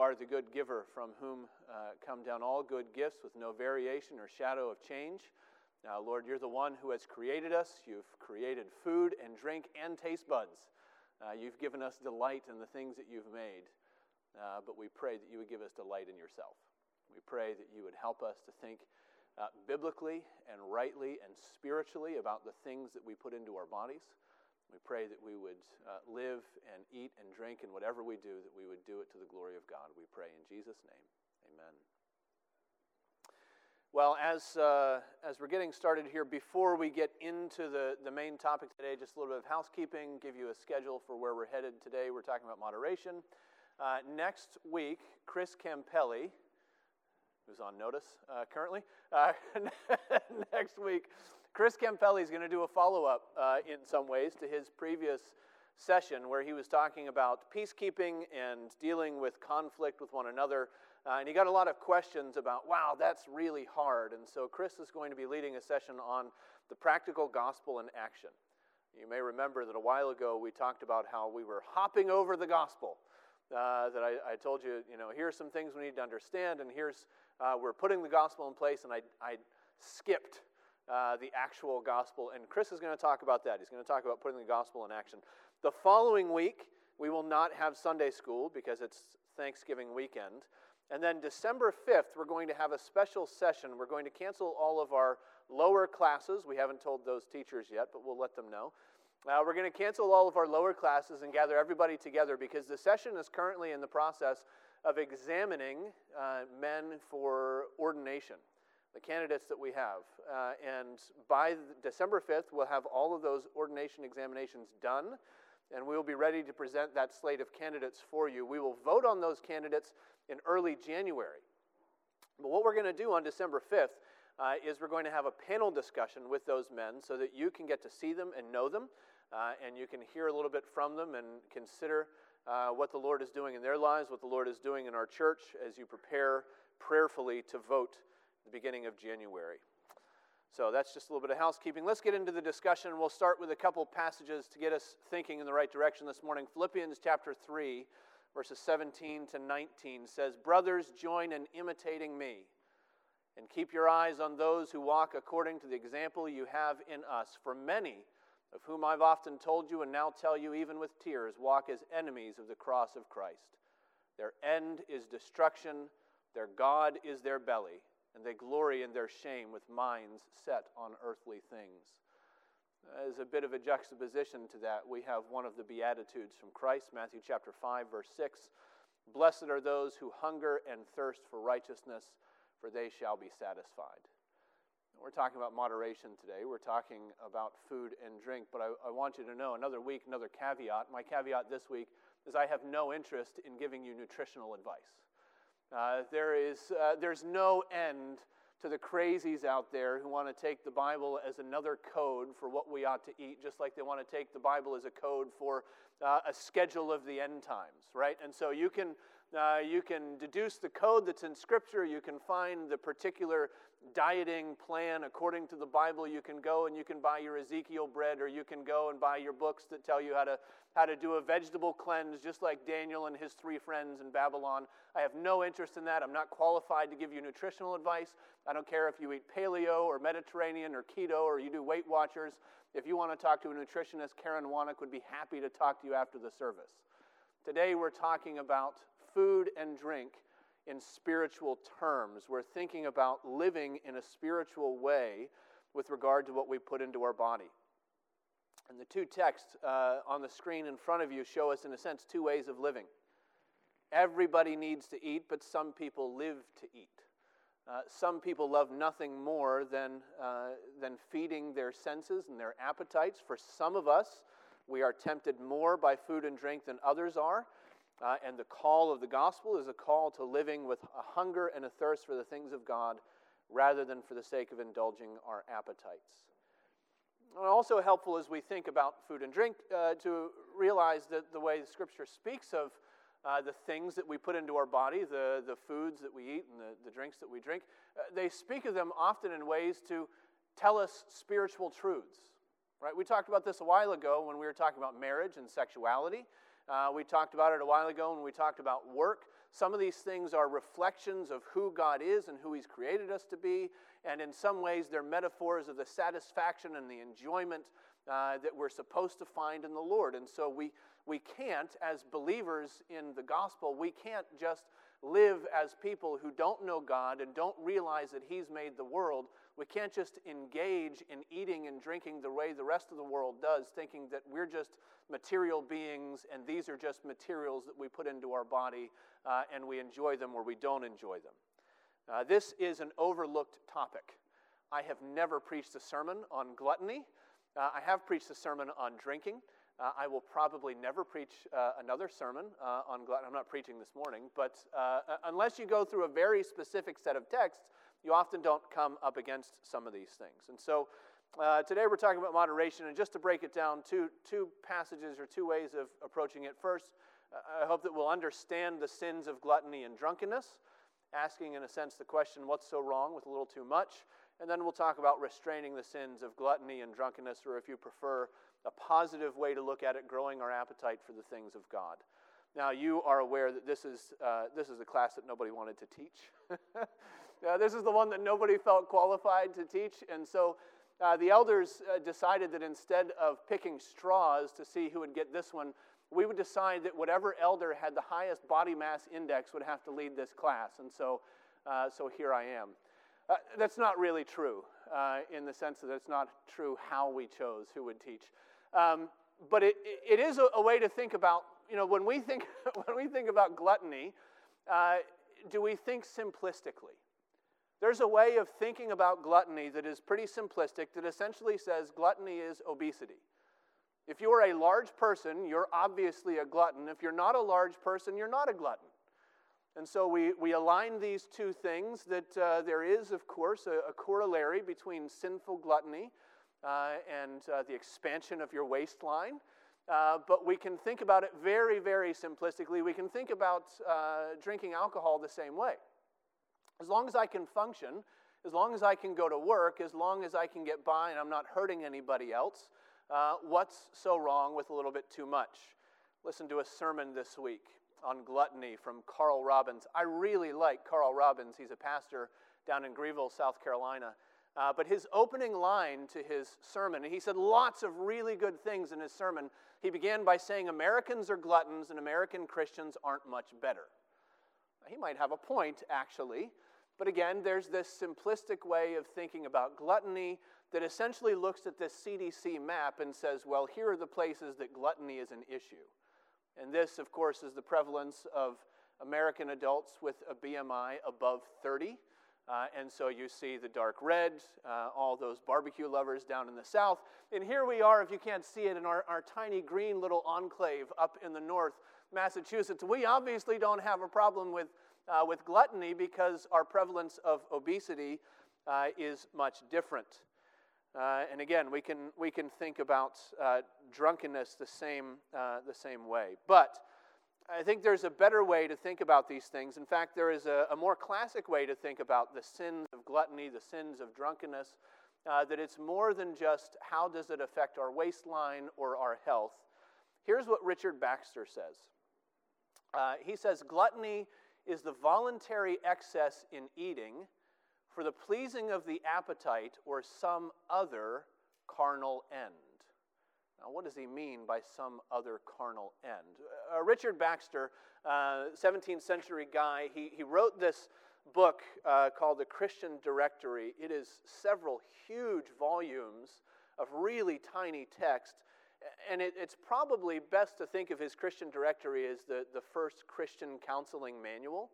are the good giver, from whom uh, come down all good gifts with no variation or shadow of change. Now, Lord, you're the one who has created us. You've created food and drink and taste buds. Uh, you've given us delight in the things that you've made. Uh, but we pray that you would give us delight in yourself. We pray that you would help us to think uh, biblically and rightly and spiritually about the things that we put into our bodies. We pray that we would uh, live and eat and drink and whatever we do, that we would do it to the glory of God. We pray in Jesus' name. Amen. Well, as, uh, as we're getting started here, before we get into the, the main topic today, just a little bit of housekeeping, give you a schedule for where we're headed today. We're talking about moderation. Uh, next week, Chris Campelli, who's on notice uh, currently, uh, next week, Chris Campelli is going to do a follow up uh, in some ways to his previous session where he was talking about peacekeeping and dealing with conflict with one another. Uh, and he got a lot of questions about, wow, that's really hard. And so Chris is going to be leading a session on the practical gospel in action. You may remember that a while ago we talked about how we were hopping over the gospel. Uh, that I, I, told you, you know, here's some things we need to understand, and here's, uh, we're putting the gospel in place, and I, I skipped uh, the actual gospel. And Chris is going to talk about that. He's going to talk about putting the gospel in action. The following week, we will not have Sunday school because it's Thanksgiving weekend. And then December 5th, we're going to have a special session. We're going to cancel all of our lower classes. We haven't told those teachers yet, but we'll let them know. Uh, we're going to cancel all of our lower classes and gather everybody together because the session is currently in the process of examining uh, men for ordination the candidates that we have. Uh, and by December 5th, we'll have all of those ordination examinations done, and we will be ready to present that slate of candidates for you. We will vote on those candidates in early January. But what we're going to do on December 5th uh, is we're going to have a panel discussion with those men so that you can get to see them and know them, uh, and you can hear a little bit from them and consider uh, what the Lord is doing in their lives, what the Lord is doing in our church as you prepare prayerfully to vote the beginning of January. So that's just a little bit of housekeeping. Let's get into the discussion. We'll start with a couple passages to get us thinking in the right direction this morning. Philippians chapter 3, verses 17 to 19 says, Brothers, join in imitating me, and keep your eyes on those who walk according to the example you have in us. For many, of whom I've often told you and now tell you even with tears, walk as enemies of the cross of Christ. Their end is destruction, their God is their belly and they glory in their shame with minds set on earthly things. As a bit of a juxtaposition to that, we have one of the Beatitudes from Christ, Matthew chapter 5, verse 6. Blessed are those who hunger and thirst for righteousness, for they shall be satisfied. We're talking about moderation today. We're talking about food and drink, but I, I want you to know another week, another caveat. My caveat this week is I have no interest in giving you nutritional advice. Uh, there is, uh, there's no end to the crazies out there who want to take the Bible as another code for what we ought to eat, just like they want to take the Bible as a code for uh, a schedule of the end times, right? And so you can, uh, you can deduce the code that's in Scripture, you can find the particular dieting plan according to the Bible. You can go and you can buy your Ezekiel bread, or you can go and buy your books that tell you how to how to do a vegetable cleanse, just like Daniel and his three friends in Babylon. I have no interest in that. I'm not qualified to give you nutritional advice. I don't care if you eat paleo or Mediterranean or keto or you do Weight Watchers. If you want to talk to a nutritionist, Karen Wanick would be happy to talk to you after the service. Today we're talking about food and drink in spiritual terms. We're thinking about living in a spiritual way with regard to what we put into our body. And the two texts uh, on the screen in front of you show us, in a sense, two ways of living. Everybody needs to eat, but some people live to eat. Uh, some people love nothing more than, uh, than feeding their senses and their appetites. For some of us, we are tempted more by food and drink than others are. Uh, and the call of the gospel is a call to living with a hunger and a thirst for the things of God rather than for the sake of indulging our appetites. And also helpful as we think about food and drink uh, to realize that the way the scripture speaks of uh, the things that we put into our body, the, the foods that we eat and the, the drinks that we drink, uh, they speak of them often in ways to tell us spiritual truths. Right? We talked about this a while ago when we were talking about marriage and sexuality. Uh, we talked about it a while ago when we talked about work. Some of these things are reflections of who God is and who He's created us to be. And in some ways, they're metaphors of the satisfaction and the enjoyment uh, that we're supposed to find in the Lord. And so we, we can't, as believers in the gospel, we can't just live as people who don't know God and don't realize that He's made the world. We can't just engage in eating and drinking the way the rest of the world does, thinking that we're just material beings and these are just materials that we put into our body uh, and we enjoy them or we don't enjoy them. Uh, this is an overlooked topic. I have never preached a sermon on gluttony. Uh, I have preached a sermon on drinking. Uh, I will probably never preach uh, another sermon uh, on gluttony. I'm not preaching this morning, but uh, unless you go through a very specific set of texts, you often don't come up against some of these things. And so uh, today we're talking about moderation, and just to break it down, two, two passages or two ways of approaching it. First, I hope that we'll understand the sins of gluttony and drunkenness, asking, in a sense, the question, what's so wrong with a little too much? And then we'll talk about restraining the sins of gluttony and drunkenness, or if you prefer, a positive way to look at it, growing our appetite for the things of God. Now, you are aware that this is, uh, this is a class that nobody wanted to teach. uh, this is the one that nobody felt qualified to teach. And so uh, the elders uh, decided that instead of picking straws to see who would get this one, we would decide that whatever elder had the highest body mass index would have to lead this class. And so, uh, so here I am. Uh, that's not really true in the sense that it's not true how we chose who would teach. Um, but it, it is a, a, way to think about, you know, when we think, when we think about gluttony, uh, do we think simplistically? There's a way of thinking about gluttony that is pretty simplistic that essentially says gluttony is obesity. If you are a large person, you're obviously a glutton. If you're not a large person, you're not a glutton. And so we, we align these two things that uh, there is, of course, a, a corollary between sinful gluttony uh, and uh, the expansion of your waistline. Uh, but we can think about it very, very simplistically. We can think about uh, drinking alcohol the same way. As long as I can function, as long as I can go to work, as long as I can get by and I'm not hurting anybody else, uh, what's so wrong with a little bit too much? Listen to a sermon this week on gluttony from Carl Robbins. I really like Carl Robbins. He's a pastor down in Greenville, South Carolina. Uh, but his opening line to his sermon, and he said lots of really good things in his sermon. He began by saying, Americans are gluttons and American Christians aren't much better. He might have a point, actually. But again, there's this simplistic way of thinking about gluttony that essentially looks at this CDC map and says, well, here are the places that gluttony is an issue. And this, of course, is the prevalence of American adults with a BMI above 30. Uh, and so you see the dark red, uh, all those barbecue lovers down in the south. And here we are, if you can't see it, in our, our tiny green little enclave up in the north, Massachusetts. We obviously don't have a problem with, uh, with gluttony because our prevalence of obesity uh, is much different. Uh, and again, we can, we can think about uh, drunkenness the same, the same way. But I think there's a better way to think about these things. In fact, there is a, a more classic way to think about the sins of gluttony, the sins of drunkenness, uh, that it's more than just how does it affect our waistline or our health. Here's what Richard Baxter says uh, He says, Gluttony is the voluntary excess in eating for the pleasing of the appetite or some other carnal end. Now, what does he mean by some other carnal end? Uh, Richard Baxter, uh, 17th century guy, he, he wrote this book uh, called The Christian Directory. It is several huge volumes of really tiny text. And it, it's probably best to think of his Christian directory as the, the first Christian counseling manual.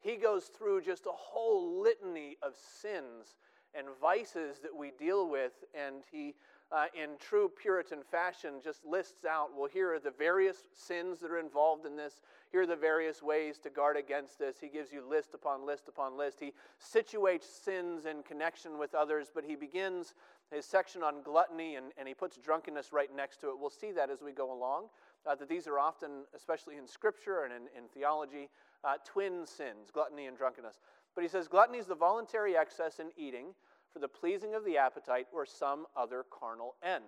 He goes through just a whole litany of sins and vices that we deal with, and he uh, in true Puritan fashion, just lists out well, here are the various sins that are involved in this. Here are the various ways to guard against this. He gives you list upon list upon list. He situates sins in connection with others, but he begins his section on gluttony and, and he puts drunkenness right next to it. We'll see that as we go along, uh, that these are often, especially in Scripture and in, in theology, uh, twin sins, gluttony and drunkenness. But he says gluttony is the voluntary excess in eating for the pleasing of the appetite or some other carnal end.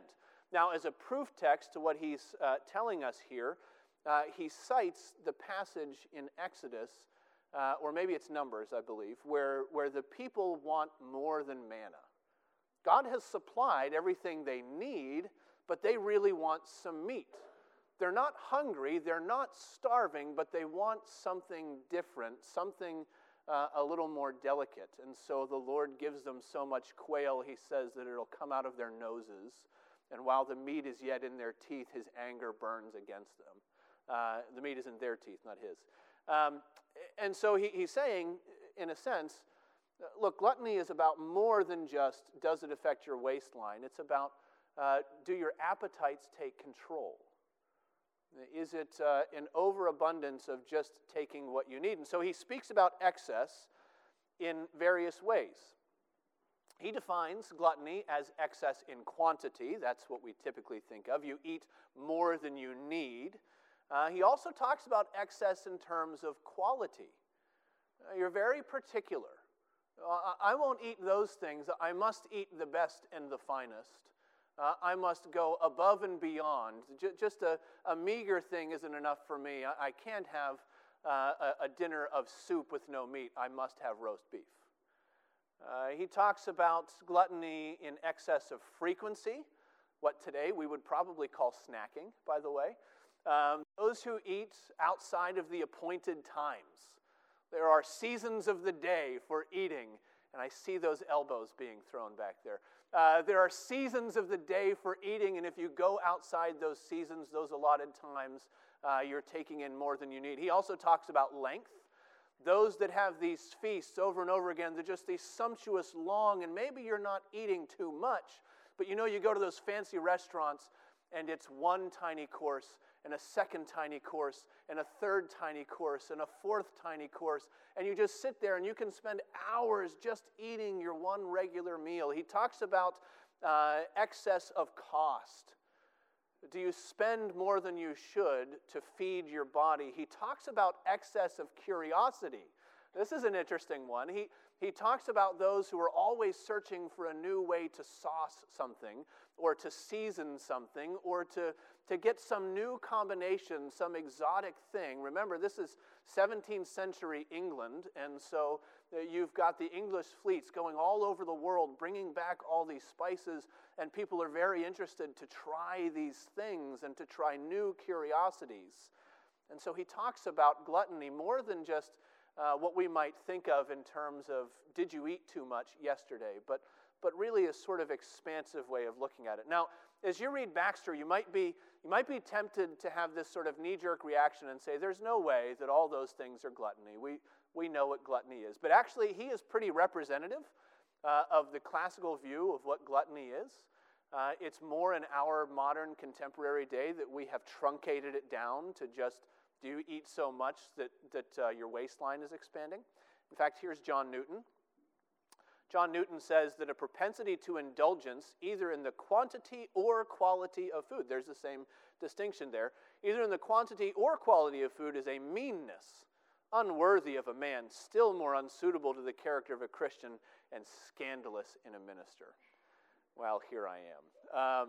Now, as a proof text to what he's uh, telling us here, uh, he cites the passage in Exodus, uh, or maybe it's Numbers, I believe, where, where the people want more than manna. God has supplied everything they need, but they really want some meat. They're not hungry, they're not starving, but they want something different, something uh, a little more delicate. And so the Lord gives them so much quail, he says, that it'll come out of their noses. And while the meat is yet in their teeth, his anger burns against them. Uh, the meat is in their teeth, not his. Um, and so he, he's saying, in a sense, look, gluttony is about more than just does it affect your waistline? It's about uh, do your appetites take control? Is it uh, an overabundance of just taking what you need? And so he speaks about excess in various ways. He defines gluttony as excess in quantity. That's what we typically think of. You eat more than you need. Uh, he also talks about excess in terms of quality. Uh, you're very particular. Uh, I won't eat those things. I must eat the best and the finest. Uh, I must go above and beyond. J- just a, a, meager thing isn't enough for me. I, I can't have uh, a, a, dinner of soup with no meat. I must have roast beef. Uh, he talks about gluttony in excess of frequency, what today we would probably call snacking, by the way. Um, those who eat outside of the appointed times. There are seasons of the day for eating, and I see those elbows being thrown back there. Uh, there are seasons of the day for eating, and if you go outside those seasons, those allotted times, uh, you're taking in more than you need. He also talks about length. Those that have these feasts over and over again, they're just these sumptuous, long, and maybe you're not eating too much, but you know, you go to those fancy restaurants and it's one tiny course and a second tiny course, and a third tiny course, and a fourth tiny course. And you just sit there and you can spend hours just eating your one regular meal. He talks about uh, excess of cost. Do you spend more than you should to feed your body? He talks about excess of curiosity. This is an interesting one. He, he talks about those who are always searching for a new way to sauce something, or to season something, or to, to get some new combination, some exotic thing. Remember, this is 17th century England, and so uh, you've got the English fleets going all over the world, bringing back all these spices, and people are very interested to try these things and to try new curiosities. And so he talks about gluttony more than just uh, what we might think of in terms of did you eat too much yesterday, but, but really a sort of expansive way of looking at it. Now, as you read Baxter, you might be, you might be tempted to have this sort of knee jerk reaction and say, there's no way that all those things are gluttony. We, we know what gluttony is. But actually, he is pretty representative uh, of the classical view of what gluttony is. Uh, it's more in our modern contemporary day that we have truncated it down to just do you eat so much that, that uh, your waistline is expanding? In fact, here's John Newton. John Newton says that a propensity to indulgence, either in the quantity or quality of food, there's the same distinction there, either in the quantity or quality of food, is a meanness unworthy of a man, still more unsuitable to the character of a Christian, and scandalous in a minister. Well, here I am. Um,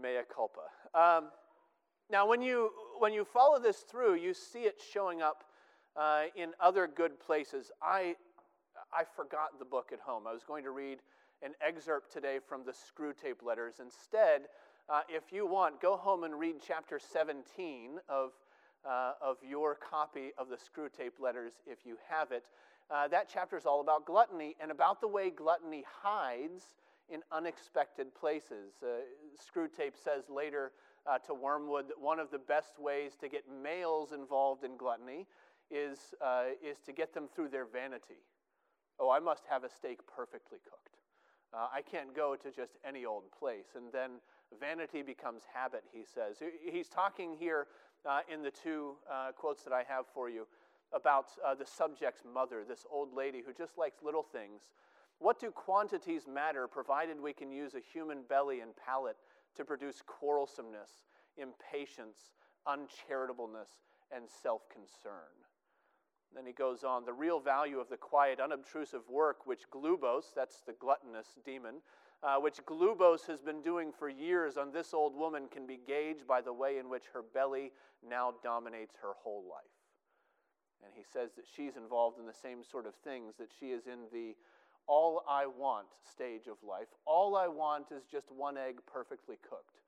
mea culpa. Um, now, when you, when you follow this through, you see it showing up uh, in other good places. I, I forgot the book at home. I was going to read an excerpt today from the Screwtape Letters. Instead, uh, if you want, go home and read chapter 17 of, uh, of your copy of the Screwtape Letters if you have it. Uh, that chapter is all about gluttony and about the way gluttony hides in unexpected places. Uh, Screwtape says later uh, to Wormwood that one of the best ways to get males involved in gluttony is, uh, is to get them through their vanity. Oh, I must have a steak perfectly cooked. Uh, I can't go to just any old place. And then vanity becomes habit, he says. He's talking here uh, in the two uh, quotes that I have for you about uh, the subject's mother, this old lady who just likes little things. What do quantities matter provided we can use a human belly and palate to produce quarrelsomeness, impatience, uncharitableness, and self concern. Then he goes on the real value of the quiet, unobtrusive work which Glubose, that's the gluttonous demon, uh, which Glubose has been doing for years on this old woman, can be gauged by the way in which her belly now dominates her whole life. And he says that she's involved in the same sort of things, that she is in the all I want stage of life. All I want is just one egg perfectly cooked.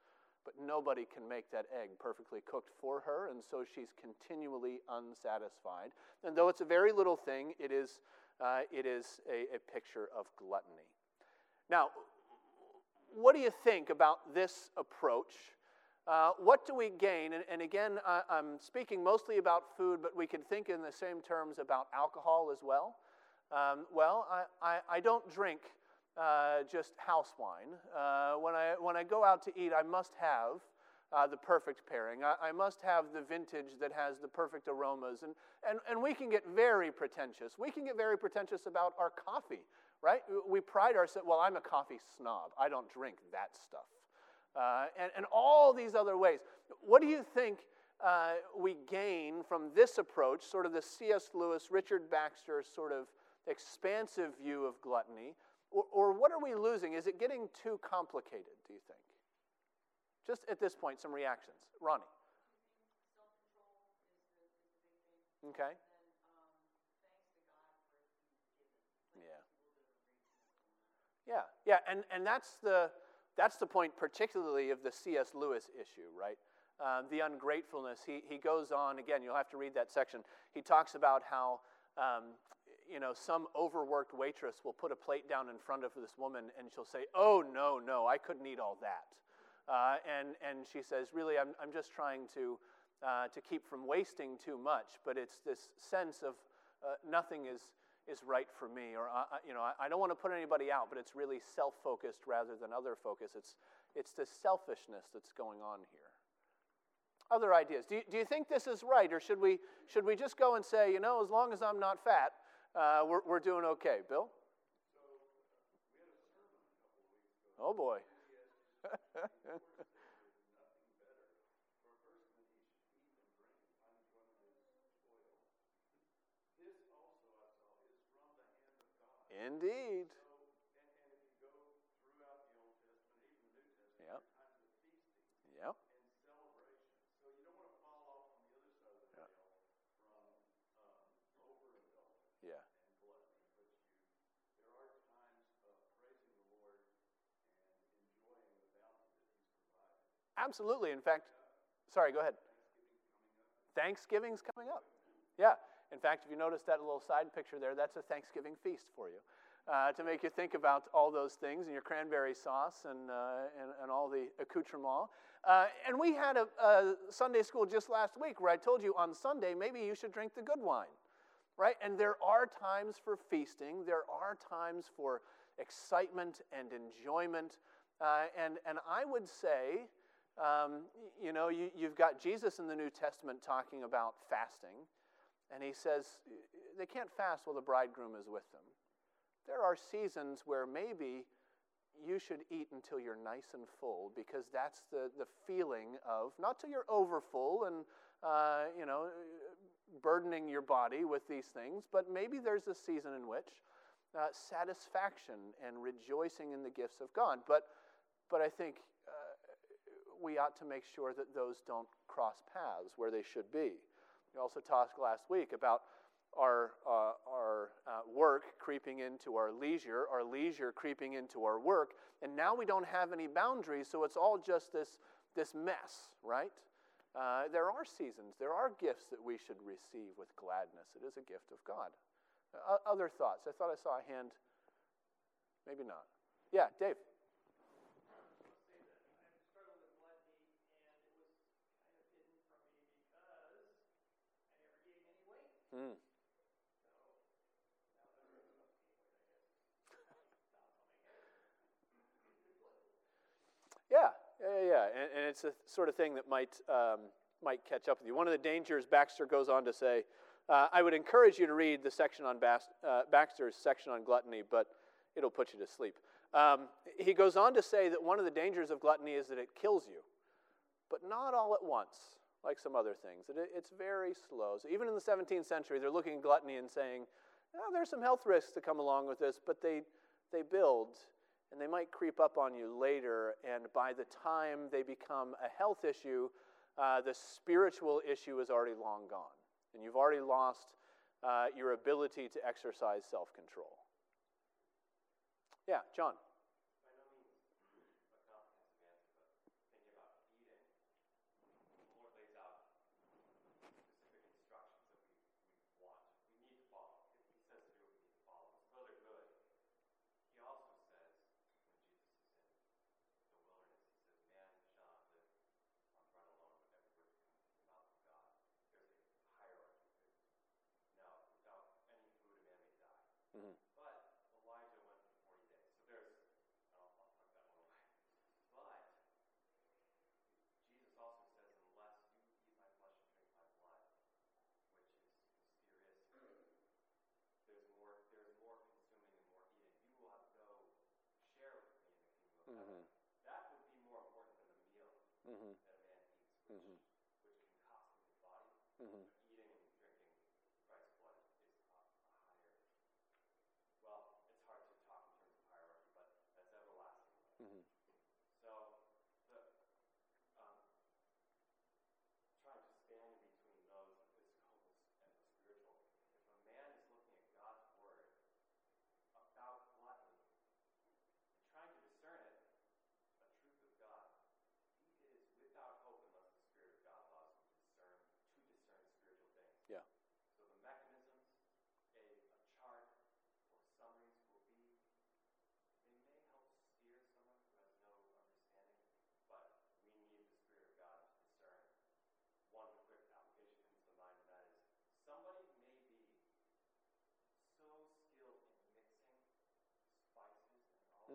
But nobody can make that egg perfectly cooked for her, and so she's continually unsatisfied. And though it's a very little thing, it is, uh, it is a, a picture of gluttony. Now, what do you think about this approach? Uh, what do we gain? And, and again, I, am speaking mostly about food, but we could think in the same terms about alcohol as well. Um, well, I, I, I, don't drink uh, just house wine. Uh, when, I, when I go out to eat, I must have uh, the perfect pairing. I, I, must have the vintage that has the perfect aromas. And, and, and we can get very pretentious. We can get very pretentious about our coffee, right? We pride ourselves, well, I'm a coffee snob. I don't drink that stuff uh, and, and all these other ways. What do you think uh, we gain from this approach, sort of the C.S. Lewis, Richard Baxter sort of expansive view of gluttony? Or, or what are we losing? Is it getting too complicated, do you think? Just at this point, some reactions. Ronnie. Okay. Yeah. Yeah, yeah, and, and that's the that's the point, particularly of the C.S. Lewis issue, right? Um, the ungratefulness. He, he goes on, again, you'll have to read that section. He talks about how, um, you know, some overworked waitress will put a plate down in front of this woman and she'll say, Oh, no, no, I couldn't eat all that. Uh, and, and she says, Really, I'm, I'm just trying to, uh, to keep from wasting too much. But it's this sense of uh, nothing is is right for me, or I, you know, I, don't want to put anybody out, but it's really self-focused rather than other focus. It's it's the selfishness that's going on here. Other ideas? Do you, do you think this is right, or should we should we just go and say, you know, as long as I'm not fat, uh, we're we're doing okay, Bill? Oh boy. Indeed. Yep. Yep. So you don't want to fall off on the other side of the from um, yeah. and gluttony, but you there are times of praising the Lord and enjoying the bounty that He's provided. Absolutely. In fact, sorry, go ahead. Thanksgiving's coming up. Yeah. In fact, if you notice that little side picture there, that's a Thanksgiving feast for you. Uh, to make you think about all those things and your cranberry sauce and, uh, and, and, all the accoutrement. Uh, and we had a, a, Sunday school just last week where I told you on Sunday, maybe you should drink the good wine, right? And there are times for feasting, there are times for excitement and enjoyment. Uh, and, and I would say, um, you know, you, you've got Jesus in the New Testament talking about fasting. And he says, they can't fast while the bridegroom is with them. There are seasons where maybe you should eat until you're nice and full because that's the, the feeling of, not till you're overfull and, uh, you know, burdening your body with these things, but maybe there's a season in which uh, satisfaction and rejoicing in the gifts of God. But, but I think we ought to make sure that those don't cross paths where they should be. We also talked last week about our, uh, our uh, work creeping into our leisure, our leisure creeping into our work, and now we don't have any boundaries, so it's all just this, this mess, right? Uh, there are seasons, there are gifts that we should receive with gladness. It is a gift of God. other thoughts? I thought I saw a hand. Maybe not. Yeah, Dave. Mm. Yeah, yeah, yeah, and, and, it's a sort of thing that might um, might catch up with you. One of the dangers Baxter goes on to say, uh, I would encourage you to read the section on uh, Baxter's section on gluttony, but it'll put you to sleep. Um, he goes on to say that one of the dangers of gluttony is that it kills you, but not all at once like some other things. It, it's very slow. So even in the 17th century, they're looking at gluttony and saying, oh, there's some health risks to come along with this, but they, they build and they might creep up on you later, and by the time they become a health issue, uh, the spiritual issue is already long gone, and you've already lost uh, your ability to exercise self control. Yeah, John.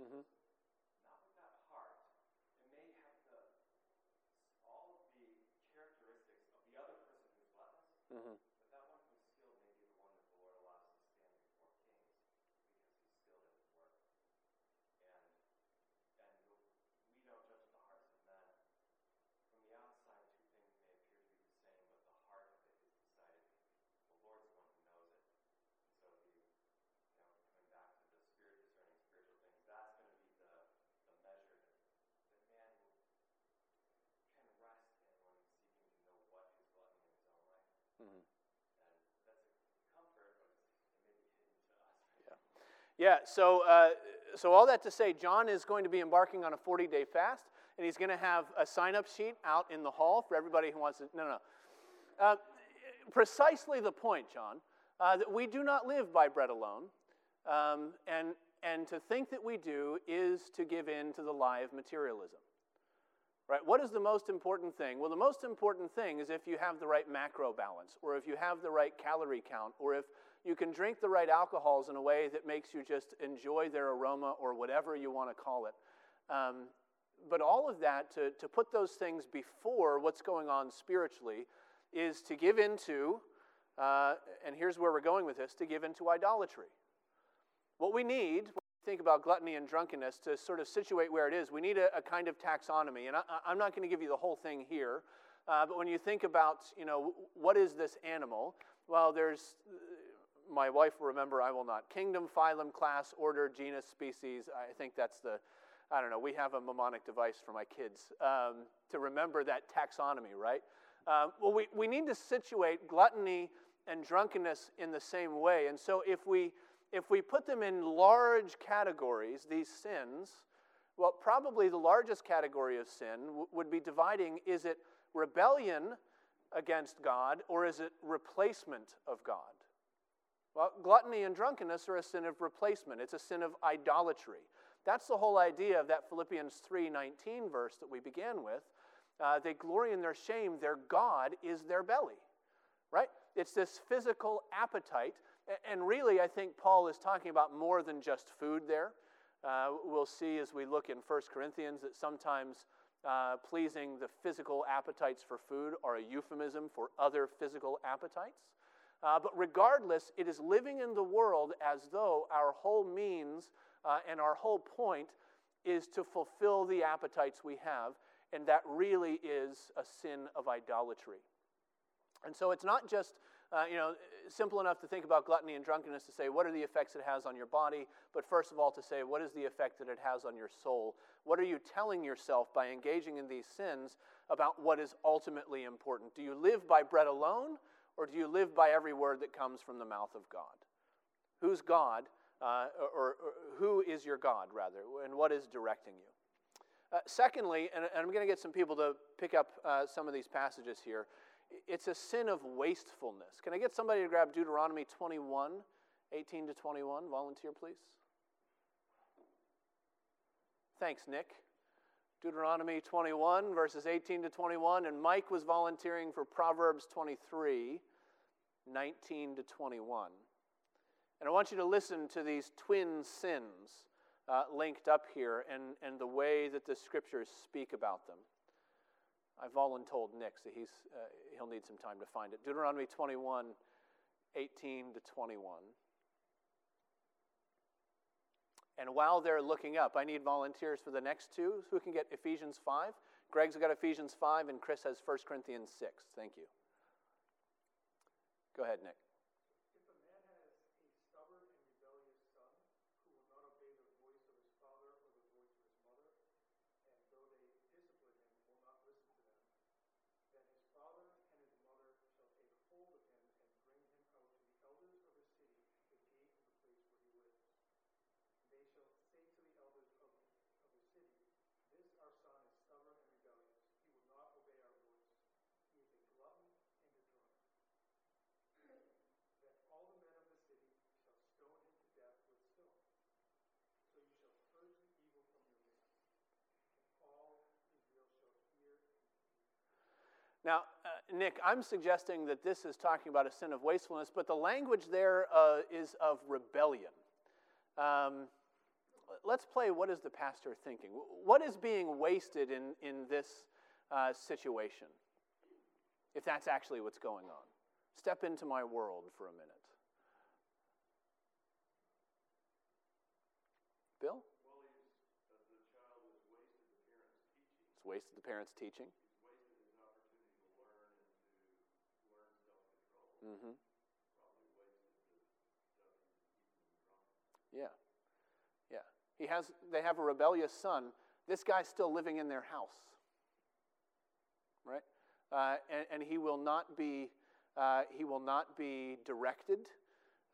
Mm-hmm. But that one who's skilled may be the one that the Lord allows to stand before kings because he's skilled at his work. And and the, we don't judge the hearts of men. From the outside, two things may appear to be the same, but the heart of it is decided. The Lord's the one who knows it. And so if you, you know, coming back to the spirit discerning spiritual things, that's going to be the, the measure that, that man will, can rest in when he's seeking to know what his gluttony in his own life. Mm-hmm. Yeah, so, uh, so all that to say, John is going to be embarking on a 40 day fast, and he's going to have a sign up sheet out in the hall for everybody who wants to. No, no. Uh, precisely the point, John, uh, that we do not live by bread alone, um, and, and to think that we do is to give in to the lie of materialism. Right? What is the most important thing? Well, the most important thing is if you have the right macro balance, or if you have the right calorie count, or if you can drink the right alcohols in a way that makes you just enjoy their aroma or whatever you want to call it. Um, but all of that, to, to put those things before what's going on spiritually, is to give into, uh, and here's where we're going with this, to give into idolatry. What we need, when we think about gluttony and drunkenness to sort of situate where it is, we need a, a kind of taxonomy. And I, am not going to give you the whole thing here, uh, but when you think about, you know, what is this animal? Well, there's, my wife will remember, I will not. Kingdom, phylum, class, order, genus, species. I think that's the, I don't know, we have a mnemonic device for my kids um, to remember that taxonomy, right? Um, well, we, we need to situate gluttony and drunkenness in the same way. And so if we if we put them in large categories, these sins, well, probably the largest category of sin w- would be dividing is it rebellion against God or is it replacement of God? Well, gluttony and drunkenness are a sin of replacement. It's a sin of idolatry. That's the whole idea of that Philippians 3:19 verse that we began with. Uh, they glory in their shame. Their God is their belly, right? It's this physical appetite and really, I think Paul is talking about more than just food there. Uh, we'll see as we look in 1 Corinthians that sometimes uh, pleasing the physical appetites for food are a euphemism for other physical appetites. Uh, but regardless, it is living in the world as though our whole means uh, and our whole point is to fulfill the appetites we have, and that really is a sin of idolatry. And so it's not just Uh, you know, simple enough to think about gluttony and drunkenness to say, what are the effects it has on your body? But first of all, to say, what is the effect that it has on your soul? What are you telling yourself by engaging in these sins about what is ultimately important? Do you live by bread alone, or do you live by every word that comes from the mouth of God? Who's God, uh, or, or, who is your God, rather, and what is directing you? Uh, secondly, and, and I'm going to get some people to pick up uh, some of these passages here, it's a sin of wastefulness. Can I get somebody to grab Deuteronomy 21, 18 to 21? Volunteer, please. Thanks, Nick. Deuteronomy 21, verses 18 to 21, and Mike was volunteering for Proverbs 23, 19 to 21. And I want you to listen to these twin sins uh, linked up here and, and the way that the scriptures speak about them. I voluntold Nick, so he's, uh, he'll need some time to find it. Deuteronomy 21, 18 to 21. And while they're looking up, I need volunteers for the next two. Who can get Ephesians 5? Greg's got Ephesians 5, and Chris has 1 Corinthians 6. Thank you. Go ahead, Nick. Now, uh, Nick, I'm suggesting that this is talking about a sin of wastefulness, but the language there uh, is of rebellion. Um, let's play what is the pastor thinking? What is being wasted in, in this uh, situation, if that's actually what's going on? Step into my world for a minute. Bill? Well, he's, the child has wasted the parents' teaching. It's wasted the parents' teaching. Mm-hmm. Yeah. Yeah. He has, they have a rebellious son. This guy's still living in their house. Right? Uh, and, and, he will not be, uh, he will not be directed.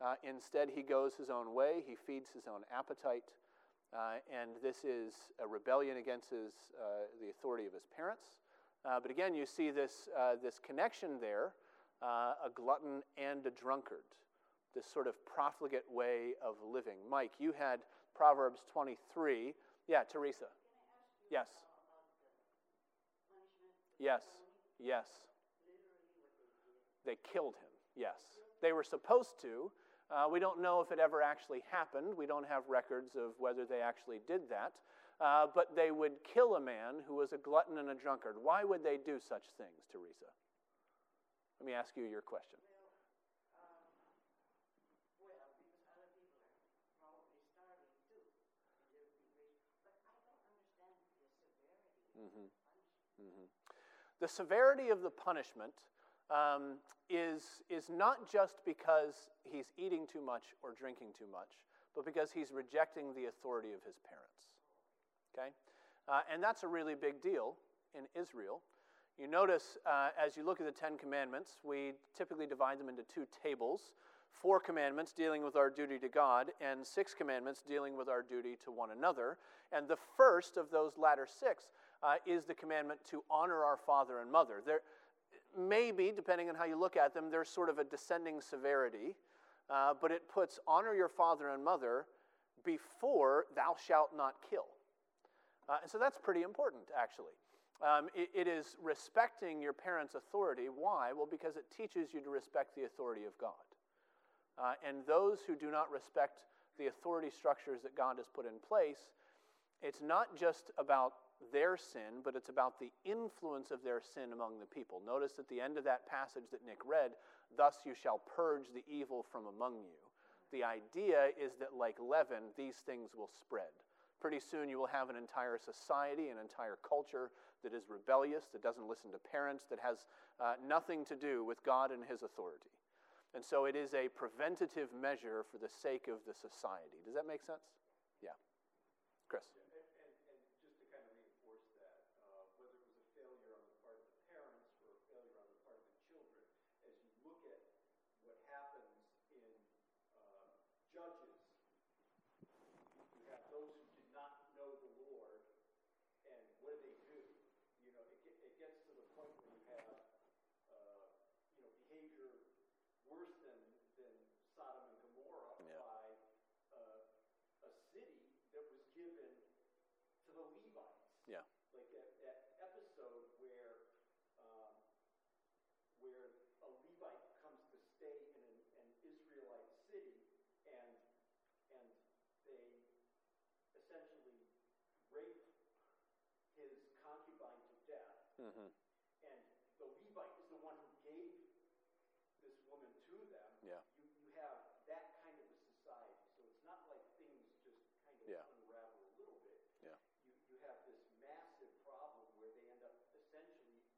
Uh, instead, he goes his own way. He feeds his own appetite. Uh, and this is a rebellion against his, uh, the authority of his parents. Uh, but again, you see this, this connection there uh, a glutton and a drunkard, this sort of profligate way of living. Mike, you had Proverbs 23. Yeah, Teresa. Yes. Yes. Yes. They killed him. Yes. They were supposed to. Uh, we don't know if it ever actually happened. We don't have records of whether they actually did that. Uh, but they would kill a man who was a glutton and a drunkard. Why would they do such things, Teresa? Let me ask you your question. Mm-hmm. Mm-hmm. The severity of the punishment um, is, is not just because he's eating too much or drinking too much, but because he's rejecting the authority of his parents. Okay? Uh, and that's a really big deal in Israel you notice uh, as you look at the Ten Commandments, we typically divide them into two tables four commandments dealing with our duty to God, and six commandments dealing with our duty to one another. And the first of those latter six uh, is the commandment to honor our father and mother. There, maybe, depending on how you look at them, there's sort of a descending severity, uh, but it puts honor your father and mother before thou shalt not kill. Uh, and so that's pretty important, actually. Um, it, it is respecting your parents' authority. Why? Well, because it teaches you to respect the authority of God. Uh, and those who do not respect the authority structures that God has put in place, it's not just about their sin, but it's about the influence of their sin among the people. Notice at the end of that passage that Nick read, thus you shall purge the evil from among you. The idea is that, like leaven, these things will spread. Pretty soon you will have an entire society, an entire culture that is rebellious, that doesn't listen to parents, that has uh, nothing to do with God and His authority. And so it is a preventative measure for the sake of the society. Does that make sense? Yeah. Chris. And, and, and just to kind of reinforce that, uh, whether it was a failure on the part of the parents or a failure on the part of the children, as you look at what happens in uh, Judges, you have those who did not know the Lord, and what do they do? You know, it, get- it gets to the point where you have, uh, you know, behavior worse than, than Sodom and Gomorrah Yeah. by uh, a city that was given to the Levites. Yeah. Like that, that episode where, um, where a Levite comes to stay in an, an Israelite city and, and they essentially rape his concubine to death. Mm-hmm. And the Levite is the one who gave this woman to them. Yeah. You, you have that kind of a society. So it's not like things just kind of Yeah. unravel a little bit. Yeah. You, you have this massive problem where they end up essentially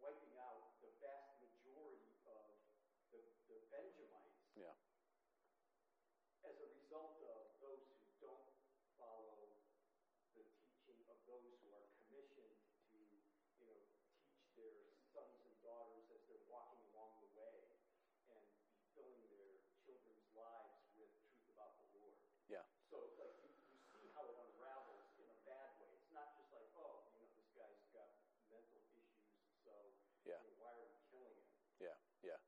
wiping out the vast majority of the, the Benjamites Yeah. as a result of those who don't follow the teaching of those who are commissioned to, you know, teach their sons and daughters as they're walking along the way and be filling their children's lives with truth about the Lord. Yeah. So, like, you, you see how it unravels in a bad way. It's not just like, oh, you know, this guy's got mental issues, so Yeah. you know, why are we killing him? Yeah, yeah.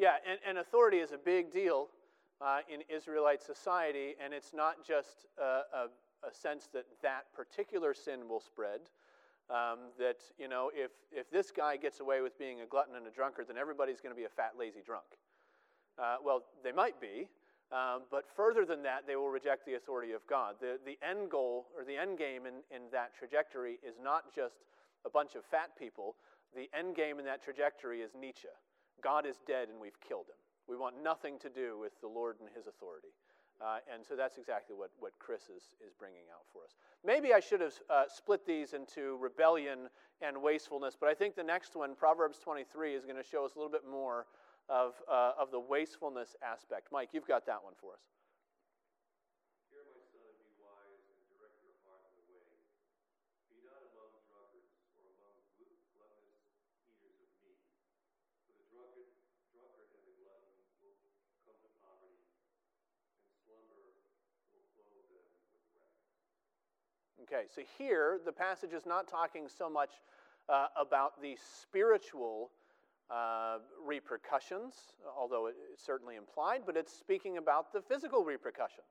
Yeah, and, and authority is a big deal uh, in Israelite society, and it's not just uh, a, a sense that that particular sin will spread. Um, that, you know, if, if this guy gets away with being a glutton and a drunkard, then everybody's going to be a fat, lazy drunk. Uh, well, they might be, um, but further than that, they will reject the authority of God. The, the end goal or the end game in, in that trajectory is not just a bunch of fat people. The end game in that trajectory is Nietzsche. God is dead and we've killed him. We want nothing to do with the Lord and his authority. Uh, and so that's exactly what, what Chris is, is bringing out for us. Maybe I should have uh, split these into rebellion and wastefulness, but I think the next one, Proverbs 23, is going to show us a little bit more of, uh, of the wastefulness aspect. Mike, you've got that one for us. Hear, my son, and be wise, and direct your heart in the way. Be not among drunkards or among glut- gluttonous eaters of meat. For the drunkard, drunkard and the glutton will come to poverty, and slumber will clothe them with rags. Okay, so here the passage is not talking so much uh, about the spiritual uh, repercussions, although it's certainly implied, but it's speaking about the physical repercussions.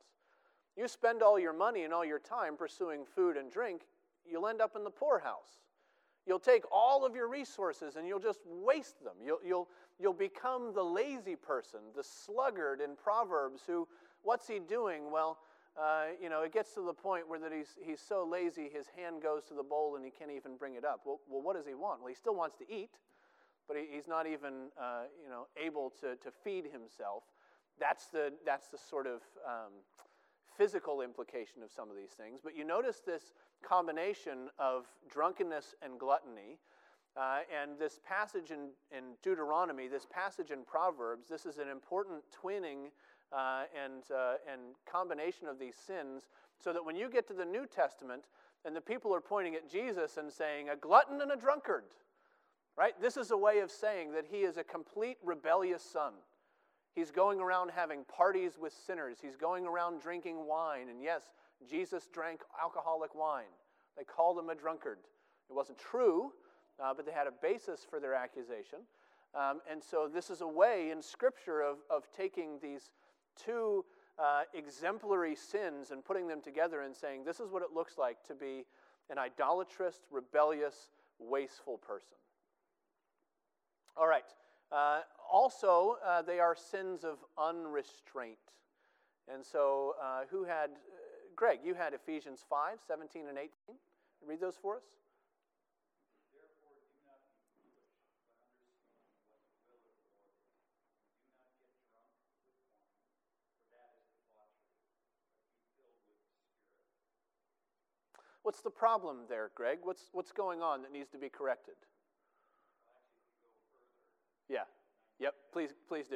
You spend all your money and all your time pursuing food and drink, you'll end up in the poorhouse. You'll take all of your resources and you'll just waste them. You'll, you'll, you'll become the lazy person, the sluggard in Proverbs who, what's he doing? Well, uh, you know, it gets to the point where that he's, he's so lazy his hand goes to the bowl and he can't even bring it up. Well, well what does he want? Well, he still wants to eat, but he, he's not even, uh, you know, able to, to feed himself. That's the, that's the sort of um, physical implication of some of these things. But you notice this combination of drunkenness and gluttony. Uh, and this passage in, in Deuteronomy, this passage in Proverbs, this is an important twinning uh, and, uh, and combination of these sins, so that when you get to the New Testament and the people are pointing at Jesus and saying, a glutton and a drunkard, right? This is a way of saying that he is a complete rebellious son. He's going around having parties with sinners. He's going around drinking wine. And yes, Jesus drank alcoholic wine. They called him a drunkard. It wasn't true, uh, but they had a basis for their accusation. Um, and so this is a way in Scripture of, of taking these two uh, exemplary sins and putting them together and saying, this is what it looks like to be an idolatrous, rebellious, wasteful person. All right. Uh, also, uh, they are sins of unrestraint. And so, uh, who had, uh, Greg, you had Ephesians 5 17 and 18. Read those for us. What's the problem there, Greg? What's, what's going on that needs to be corrected? Yeah. Yep. Please, please do.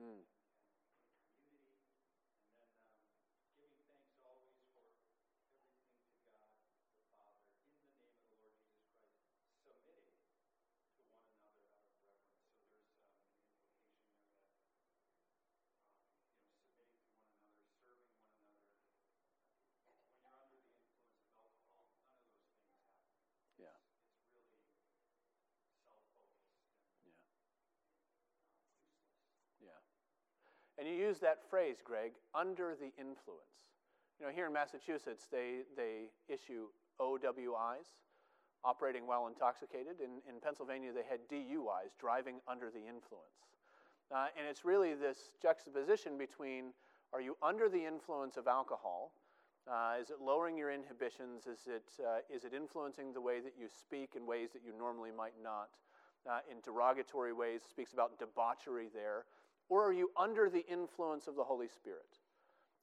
Mm. And you use that phrase, Greg, under the influence. You know, here in Massachusetts, they, they issue OWIs, operating while intoxicated. In, in Pennsylvania, they had DUIs, driving under the influence. Uh, and it's really this juxtaposition between are you under the influence of alcohol? Uh, is it lowering your inhibitions? Is it, uh, is it influencing the way that you speak in ways that you normally might not? Uh, in derogatory ways, speaks about debauchery there. Or are you under the influence of the Holy Spirit?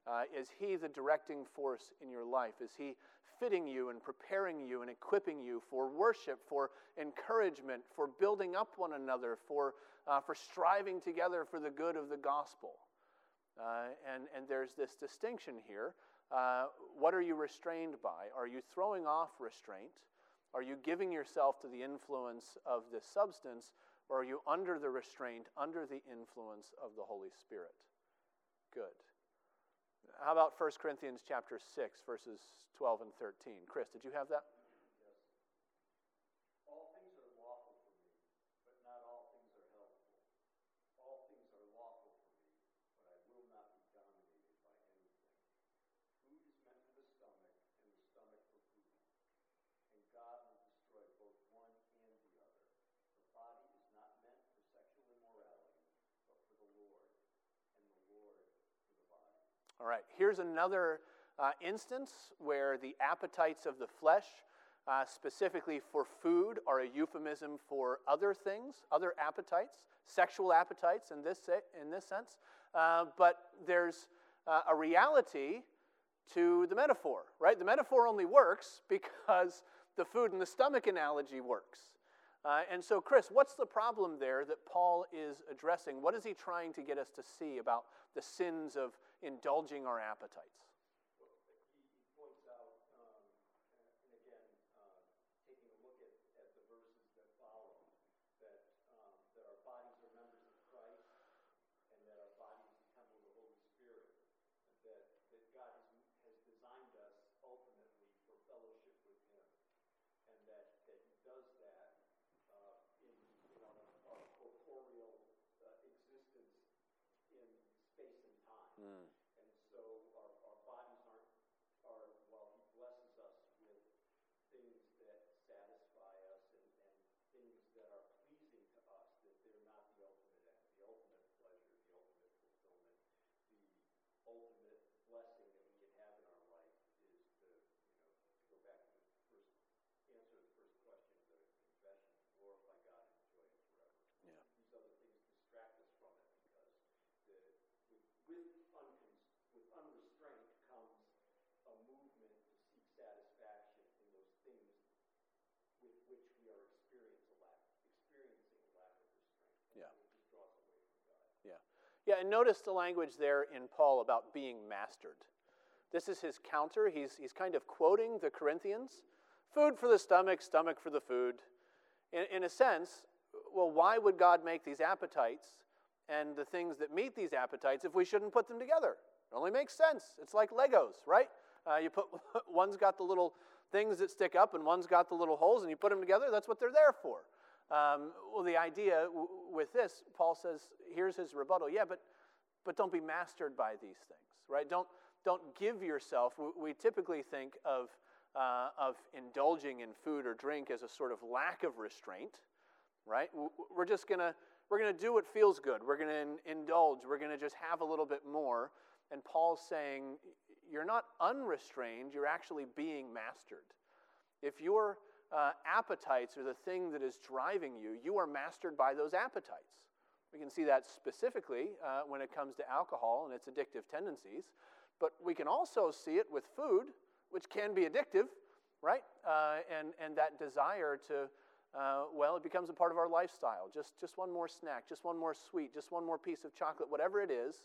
Uh, is He the directing force in your life? Is He fitting you and preparing you and equipping you for worship, for encouragement, for building up one another, for, uh, for striving together for the good of the gospel? Uh, and, and there's this distinction here. Uh, what are you restrained by? Are you throwing off restraint? Are you giving yourself to the influence of this substance? Or are you under the restraint, under the influence of the Holy Spirit? Good. How about 1 Corinthians chapter 6, verses 12 and 13? Chris, did you have that? All things are lawful for me, but not all things are helpful. All things are lawful for me, but I will not be dominated by anything. Food is meant for the stomach, and the stomach for food. And God will destroy both one and the other. The body is not meant for sexual immorality, but for the Lord, and the Lord for the body. All right, here's another uh, instance where the appetites of the flesh, uh, specifically for food, are a euphemism for other things, other appetites, sexual appetites in this, in this sense. Uh, but there's uh, a reality to the metaphor, right? The metaphor only works because the food and the stomach analogy works. Uh, and so, Chris, what's the problem there that Paul is addressing? What is he trying to get us to see about the sins of indulging our appetites? Well, he, he points out, um, and again, uh, taking a look at, at the verses that follow, that, um, that our bodies are members of Christ, and that our bodies is the temple of the Holy Spirit, that, that God has, has designed us ultimately for fellowship with Him, and that, that He does that uh, in, in our, our corporeal uh, existence in space and. Hmm. And so our, our bodies aren't, are, while He blesses us with things that satisfy us and, and things that are pleasing to us, that they're not the ultimate end, the ultimate pleasure, the ultimate fulfillment, the ultimate blessing that we can have in our life is to, you know, to go back to the first, answer to the first question of the confession, glorify God and enjoy Him forever. Yeah. These other things distract us from it because the, with, with, uncon- with unrestraint comes a movement to seek satisfaction in those things with which we are experiencing a lack, experiencing a lack of restraint. And Yeah. It just draws away from God. Yeah. Yeah, and notice the language there in Paul about being mastered. This is his counter. He's, he's kind of quoting the Corinthians food for the stomach, stomach for the food. In, in a sense, well, why would God make these appetites and the things that meet these appetites if we shouldn't put them together? It only makes sense. It's like Legos, right? Uh, you put one's got the little things that stick up and one's got the little holes, and you put them together. That's what they're there for. Um, well, the idea w- with this, Paul says, here's his rebuttal. Yeah, but but don't be mastered by these things, right? Don't don't give yourself. We, we typically think of uh, of indulging in food or drink as a sort of lack of restraint, right? We're just gonna we're gonna do what feels good. We're gonna in, indulge. We're gonna just have a little bit more. And Paul's saying you're not unrestrained. You're actually being mastered. If your uh, appetites are the thing that is driving you, you are mastered by those appetites. We can see that specifically uh, when it comes to alcohol and its addictive tendencies, but we can also see it with food, which can be addictive, right? Uh, and, and that desire to, uh, well, it becomes a part of our lifestyle. Just, just one more snack, just one more sweet, just one more piece of chocolate, whatever it is.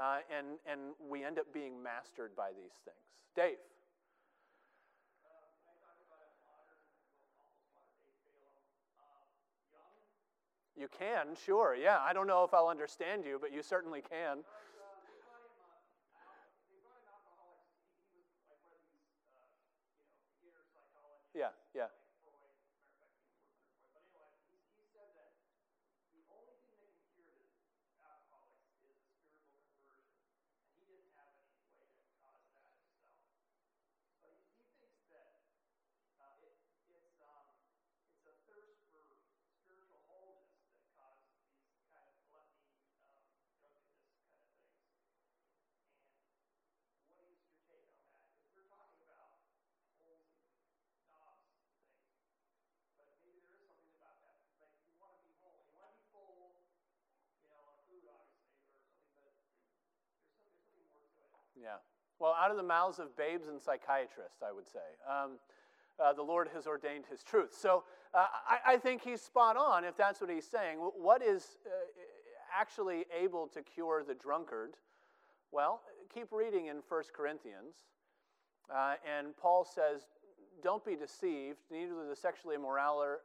Uh, and, and we end up being mastered by these things. Dave. You can, sure. Yeah, I don't know if I'll understand you, but you certainly can. Yeah, yeah. Yeah. Well, out of the mouths of babes and psychiatrists, I would say. Um, uh, the Lord has ordained his truth. So uh, I, I, think he's spot on if that's what he's saying. What is uh, actually able to cure the drunkard? Well, keep reading in 1 Corinthians. Uh, and Paul says, Don't be deceived, neither the sexually immoral,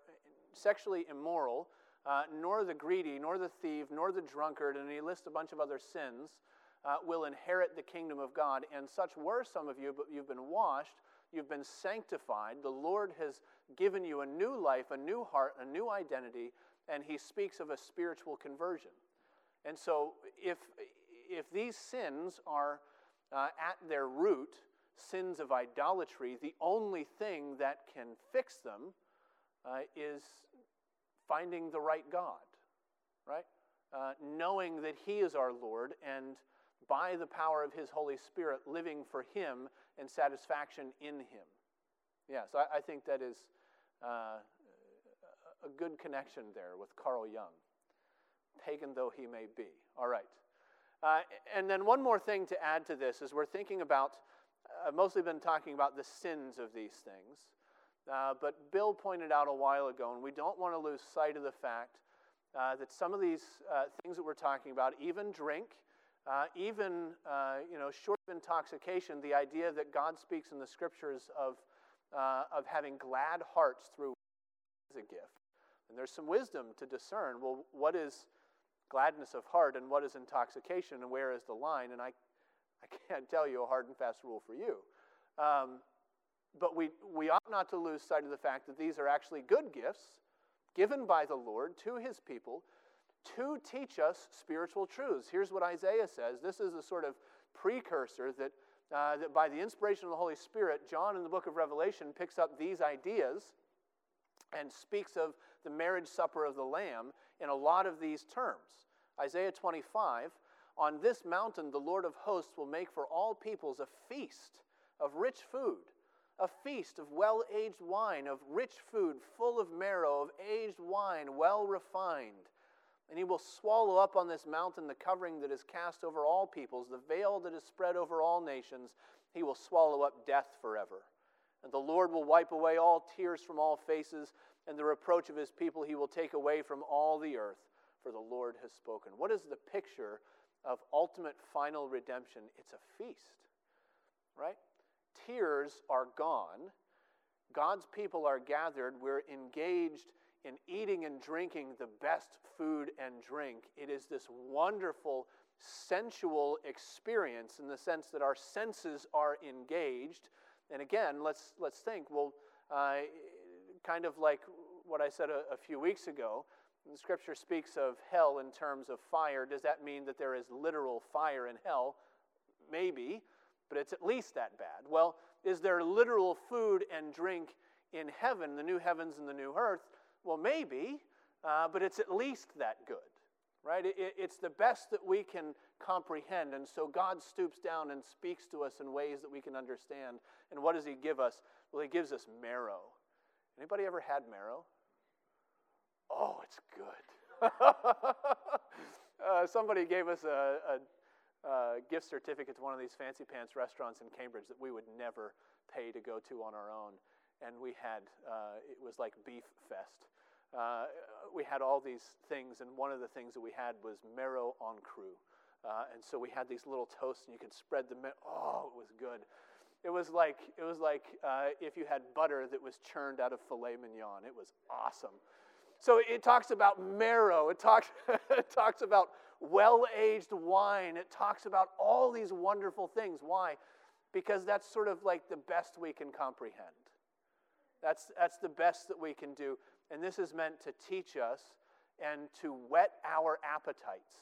sexually immoral uh, nor the greedy, nor the thief, nor the drunkard, and he lists a bunch of other sins uh, will inherit the kingdom of God. And such were some of you, but you've been washed, you've been sanctified. The Lord has given you a new life, a new heart, a new identity, and He speaks of a spiritual conversion. And so, if, if these sins are uh, at their root sins of idolatry, the only thing that can fix them uh, is finding the right God, right? Uh, knowing that He is our Lord and by the power of His Holy Spirit, living for Him and satisfaction in Him. Yes, I, I think that is uh, a good connection there with Carl Jung, pagan though he may be. All right. Uh, and then one more thing to add to this is we're thinking about, I've mostly been talking about the sins of these things. Uh, but Bill pointed out a while ago, and we don't want to lose sight of the fact uh, that some of these uh, things that we're talking about, even drink, uh, even, uh, you know, short of intoxication, the idea that God speaks in the scriptures of, uh, of having glad hearts through is a gift. And there's some wisdom to discern well, what is gladness of heart and what is intoxication and where is the line? And I, I can't tell you a hard and fast rule for you. Um, but we, we ought not to lose sight of the fact that these are actually good gifts given by the Lord to his people to teach us spiritual truths. Here's what Isaiah says. This is a sort of precursor that, uh, that by the inspiration of the Holy Spirit, John in the book of Revelation picks up these ideas and speaks of the marriage supper of the Lamb in a lot of these terms. Isaiah 25 On this mountain, the Lord of hosts will make for all peoples a feast of rich food, a feast of well aged wine, of rich food full of marrow, of aged wine well refined and he will swallow up on this mountain the covering that is cast over all peoples, the veil that is spread over all nations. He will swallow up death forever. And the Lord will wipe away all tears from all faces, and the reproach of his people he will take away from all the earth, for the Lord has spoken. What is the picture of ultimate final redemption? It's a feast, right? Tears are gone. God's people are gathered. We're engaged in eating and drinking the best food and drink. It is this wonderful sensual experience in the sense that our senses are engaged. And again, let's, let's think, well, uh, kind of like what I said a, a few weeks ago, the scripture speaks of hell in terms of fire. Does that mean that there is literal fire in hell? Maybe, but it's at least that bad. Well, is there literal food and drink in heaven, the new heavens and the new earth? Well, maybe, uh, but it's at least that good, right? It, it's the best that we can comprehend. And so God stoops down and speaks to us in ways that we can understand. And what does He give us? Well, He gives us marrow. Anybody ever had marrow? Oh, it's good. uh, somebody gave us a, a, a gift certificate to one of these fancy pants restaurants in Cambridge that we would never pay to go to on our own and we had uh, it was like beef fest uh, we had all these things, and one of the things that we had was marrow en cru. Uh, and so we had these little toasts, and you could spread the. Ma- oh, it was good. It was like it was like uh, if you had butter that was churned out of filet mignon. It was awesome. So it talks about marrow. It talks it talks about well-aged wine. It talks about all these wonderful things. Why? Because that's sort of like the best we can comprehend. That's that's the best that we can do. And this is meant to teach us and to whet our appetites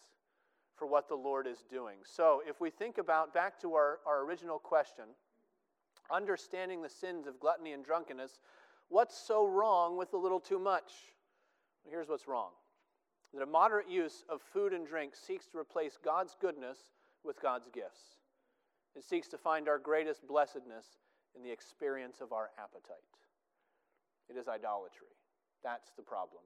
for what the Lord is doing. So, if we think about back to our, our original question, understanding the sins of gluttony and drunkenness, what's so wrong with a little too much? Well, here's what's wrong that a moderate use of food and drink seeks to replace God's goodness with God's gifts. It seeks to find our greatest blessedness in the experience of our appetite. It is idolatry. That's the problem.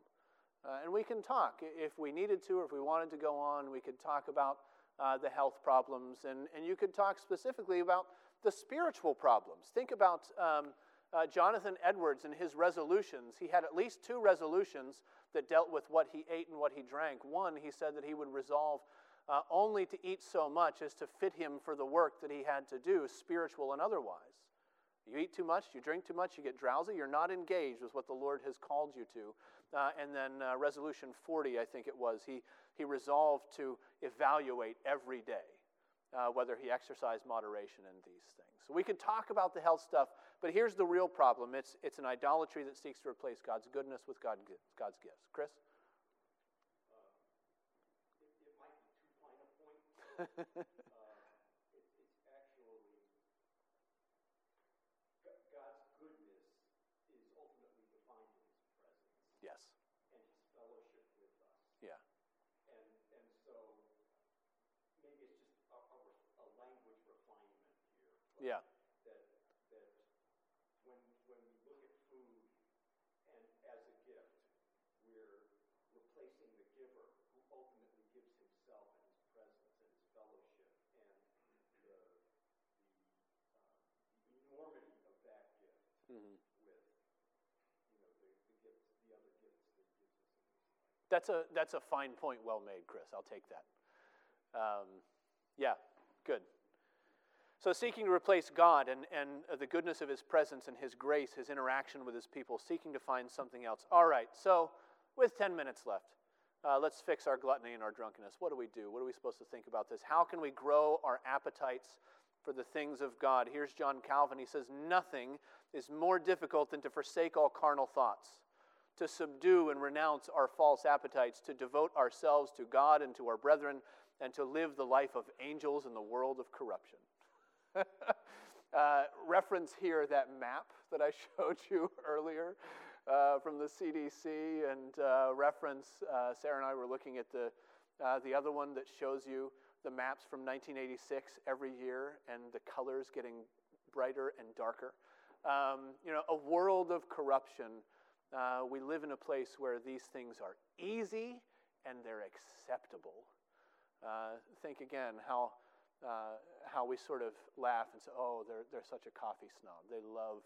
Uh, and we can talk if we needed to, or if we wanted to go on, we could talk about uh, the health problems, and, and you could talk specifically about the spiritual problems. Think about um, uh, Jonathan Edwards and his resolutions. He had at least two resolutions that dealt with what he ate and what he drank. One, he said that he would resolve uh, only to eat so much as to fit him for the work that he had to do, spiritual and otherwise. You eat too much, you drink too much, you get drowsy, you're not engaged with what the Lord has called you to. Uh, and then uh, resolution 40, I think it was, he, he resolved to evaluate every day uh, whether he exercised moderation in these things. So we could talk about the health stuff, but here's the real problem it's, it's an idolatry that seeks to replace God's goodness with God, God's gifts. Chris? It, it might be too fine a point. uh, it, it's actually G- God's goodness is ultimately defined in His presence yes. and His fellowship with us. Yeah. And and so maybe it's just a, a, re- a language refinement here. but Yeah. That that when when we look at food and as a gift, we're replacing the giver who ultimately gives himself and his presence and his fellowship and the the, um, the enormity of that gift Mhm. with you know the, the gifts the other gifts that he gives us in this life. That's a, that's a fine point, well made, Chris. I'll take that. Um, yeah, good. So, seeking to replace God and, and uh, the goodness of His presence and His grace, His interaction with His people, seeking to find something else. All right, so with 10 minutes left, uh, let's fix our gluttony and our drunkenness. What do we do? What are we supposed to think about this? How can we grow our appetites for the things of God? Here's John Calvin. He says, Nothing is more difficult than to forsake all carnal thoughts, to subdue and renounce our false appetites, to devote ourselves to God and to our brethren, and to live the life of angels in the world of corruption. uh, reference here that map that I showed you earlier uh, from the CDC, and uh, reference uh, Sarah and I were looking at the uh, the other one that shows you the maps from 1986 every year, and the colors getting brighter and darker. Um, you know, a world of corruption. Uh, we live in a place where these things are easy and they're acceptable. Think again how, uh, how we sort of laugh and say, oh, they're, they're such a coffee snob. They love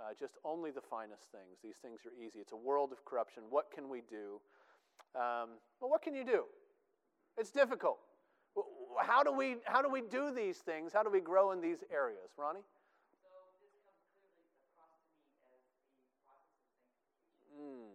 uh, just only the finest things. These things are easy. It's a world of corruption. What can we do? Um, well, what can you do? It's difficult. How do, we, how do we do these things? How do we grow in these areas? Ronnie? So this comes clearly across to me as the process of sanctification. Mm.